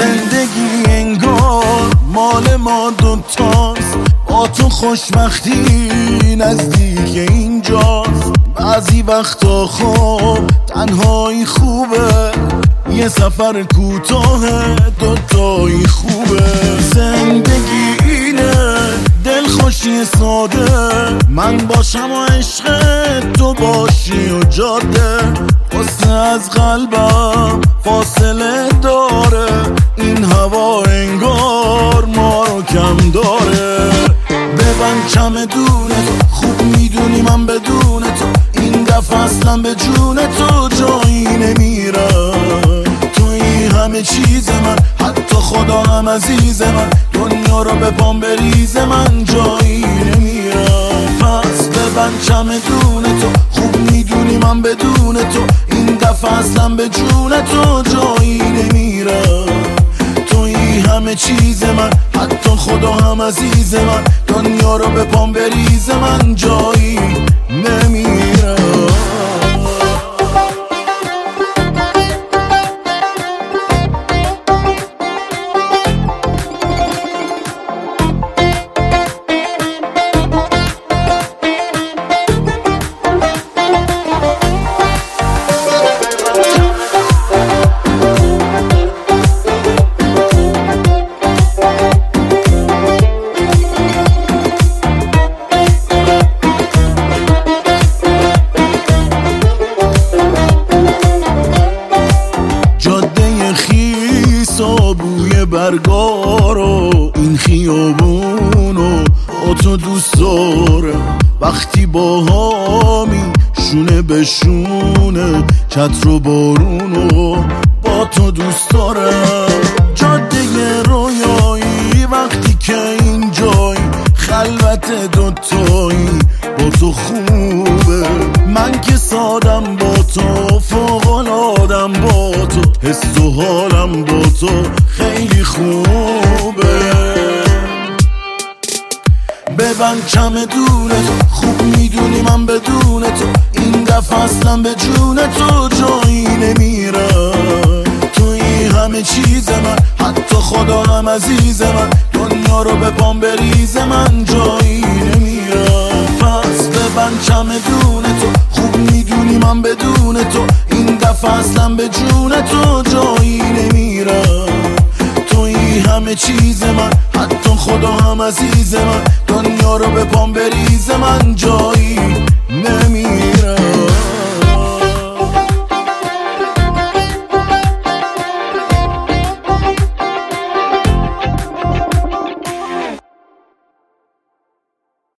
زندگی انگار مال ما دوتاست. با تو خوشبختی نزدیک اینجاست. بعضی وقتا خوب تنهایی خوبه. یه سفر کوتاه دوتایی خوبه. زندگی اینه دل خوشی ساده. من باشم و عشق تو باشی و جاده. حسن از قلبم فاصله داره. من بدون تو این دفعه اصلا به جون تو جایی نمیرم توی همه چیز من حتی خدا هم عزیز من دنیا رو به پام بریز من جایی نمیرم پس ببند کم دونه تو خوب می‌دونی من بدون تو. این دفعه اصلا به جون تو جایی نمیرم همه چیز من حتی خدا هم عزیز من دنیا رو به پام بریز من جایی نمیرم بوی برگار و این خیابون و با تو دوست دارم. وقتی با هامی شونه به شونه چتر و بارون و با تو دوست دارم. جاده رویایی وقتی که اینجایی خلوت دوتایی با تو خوبه. من که سادم با تو حس و حالم با تو خیلی خوبه. ببند کم دونه تو خوب می‌دونی من بدون تو. این دفعه اصلا به جون تو جایی نمیرم توی همه چیز من حتی خدا هم عزیز من. دنیا رو به پام بریز من جایی نمیرم. پس ببند کم دونه می‌دونی من بدون تو. این دفعه اصلا به جون تو جایی نمیرم. توی همه چیز من حتی خدا هم عزیز من. دنیا رو به پام بریز من جایی.